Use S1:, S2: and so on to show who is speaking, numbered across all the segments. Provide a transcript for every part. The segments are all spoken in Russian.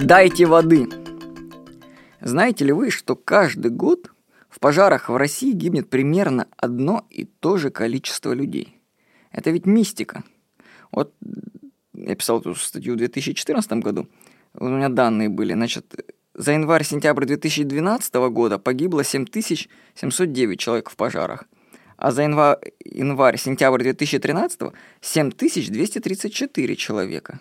S1: Дайте воды. Знаете ли вы, что каждый год в пожарах в России гибнет примерно одно и то же количество людей? Это ведь мистика. Вот я писал эту статью в 2014 году, у меня данные были, значит, за январь-сентябрь 2012 года погибло 7709 человек в пожарах, а за январь-сентябрь 2013 7234 человека.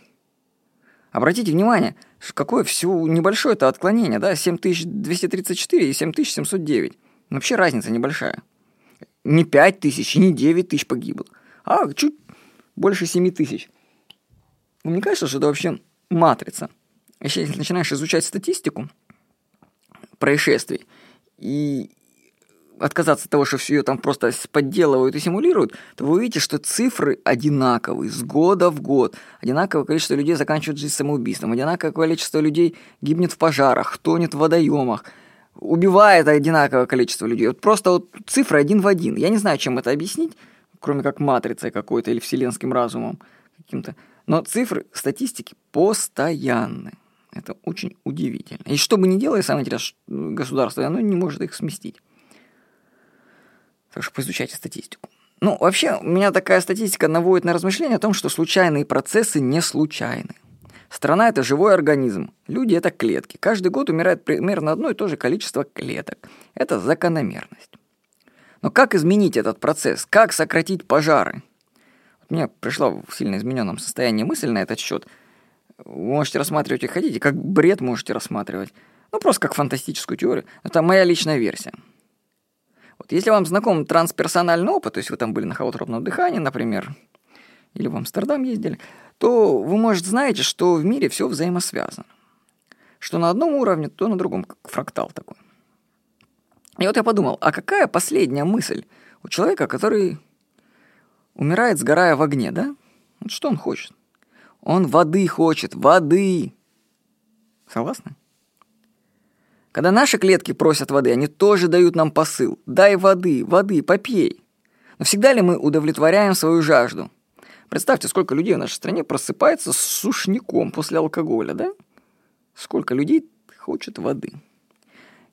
S1: Обратите внимание, какое все небольшое это отклонение, да, 7234 и 7709. Вообще разница небольшая. Не 5 тысяч, не 9 тысяч погибло, а чуть больше 7 тысяч. Мне кажется, что это вообще матрица. Если начинаешь изучать статистику происшествий и отказаться от того, что все ее там просто подделывают и симулируют, то вы увидите, что цифры одинаковые с года в год. Одинаковое количество людей заканчивает жизнь самоубийством, одинаковое количество людей гибнет в пожарах, тонет в водоемах, убивает одинаковое количество людей. Вот просто вот цифры один в один. Я не знаю, чем это объяснить, кроме как матрицей какой-то или вселенским разумом каким-то. Но цифры статистики постоянны. Это очень удивительно. И что бы ни делало, самое интересное, государство, оно не может их сместить. Так что поизучайте статистику. Ну, вообще, у меня такая статистика наводит на размышления о том, что случайные процессы не случайны. Страна – это живой организм. Люди – это клетки. Каждый год умирает примерно одно и то же количество клеток. Это закономерность. Но как изменить этот процесс? Как сократить пожары? Мне пришла в сильно измененном состоянии мысль на этот счет. Вы можете рассматривать и хотите, как бред можете рассматривать. Ну, просто как фантастическую теорию. Это моя личная версия. Вот если вам знаком трансперсональный опыт, то есть вы там были на холодном дыхании, например, или в Амстердам ездили, то вы, может, знаете, что в мире все взаимосвязано. Что на одном уровне, то на другом, как фрактал такой. И вот я подумал, а какая последняя мысль у человека, который умирает, сгорая в огне, да? Вот что он хочет? Он воды хочет, воды. Согласны? Когда наши клетки просят воды, они тоже дают нам посыл. Дай воды, воды, попей. Но всегда ли мы удовлетворяем свою жажду? Представьте, сколько людей в нашей стране просыпается с сушняком после алкоголя, да? Сколько людей хочет воды.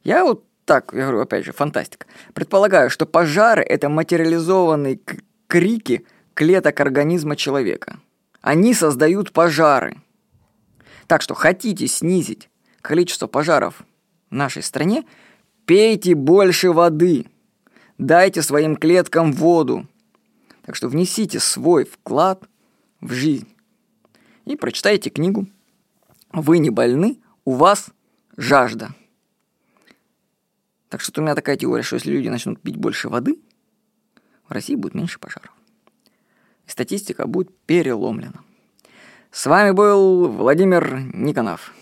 S1: Я вот так, я говорю, опять же, фантастика. Предполагаю, что пожары — это материализованные крики клеток организма человека. Они создают пожары. Так что хотите снизить количество пожаров нашей стране, пейте больше воды, дайте своим клеткам воду. Так что внесите свой вклад в жизнь и прочитайте книгу «Вы не больны, у вас жажда». Так что у меня такая теория, что если люди начнут пить больше воды, в России будет меньше пожаров. И статистика будет переломлена. С вами был Владимир Никонов.